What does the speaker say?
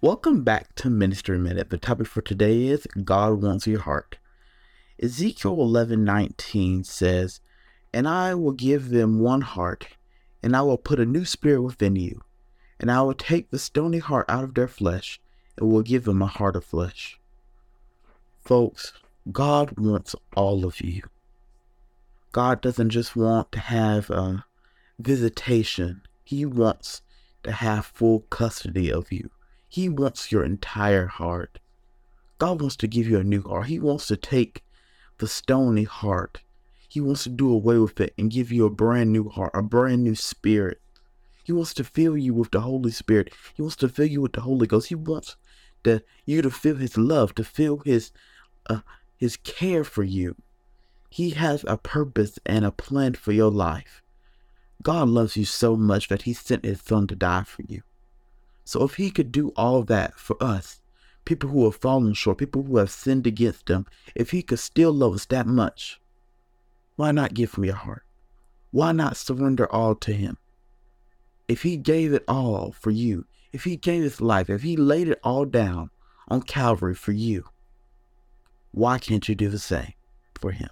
Welcome back to Ministry Minute. The topic for today is God wants your heart. Ezekiel 11:19 says, "And I will give them one heart, and I will put a new spirit within you, and I will take the stony heart out of their flesh, and will give them a heart of flesh." Folks, God wants all of you. God doesn't just want to have a visitation. He wants to have full custody of you. He wants your entire heart. God wants to give you a new heart. He wants to take the stony heart. He wants to do away with it and give you a brand new heart, a brand new spirit. He wants to fill you with the Holy Spirit. He wants to fill you with the Holy Ghost. He wants you to feel His love, to feel His uh, His care for you. He has a purpose and a plan for your life. God loves you so much that He sent His Son to die for you. So if He could do all that for us, people who have fallen short, people who have sinned against Him, if He could still love us that much, why not give Him your heart? Why not surrender all to Him? If He gave it all for you, if He gave His life, if He laid it all down on Calvary for you, why can't you do the same for Him?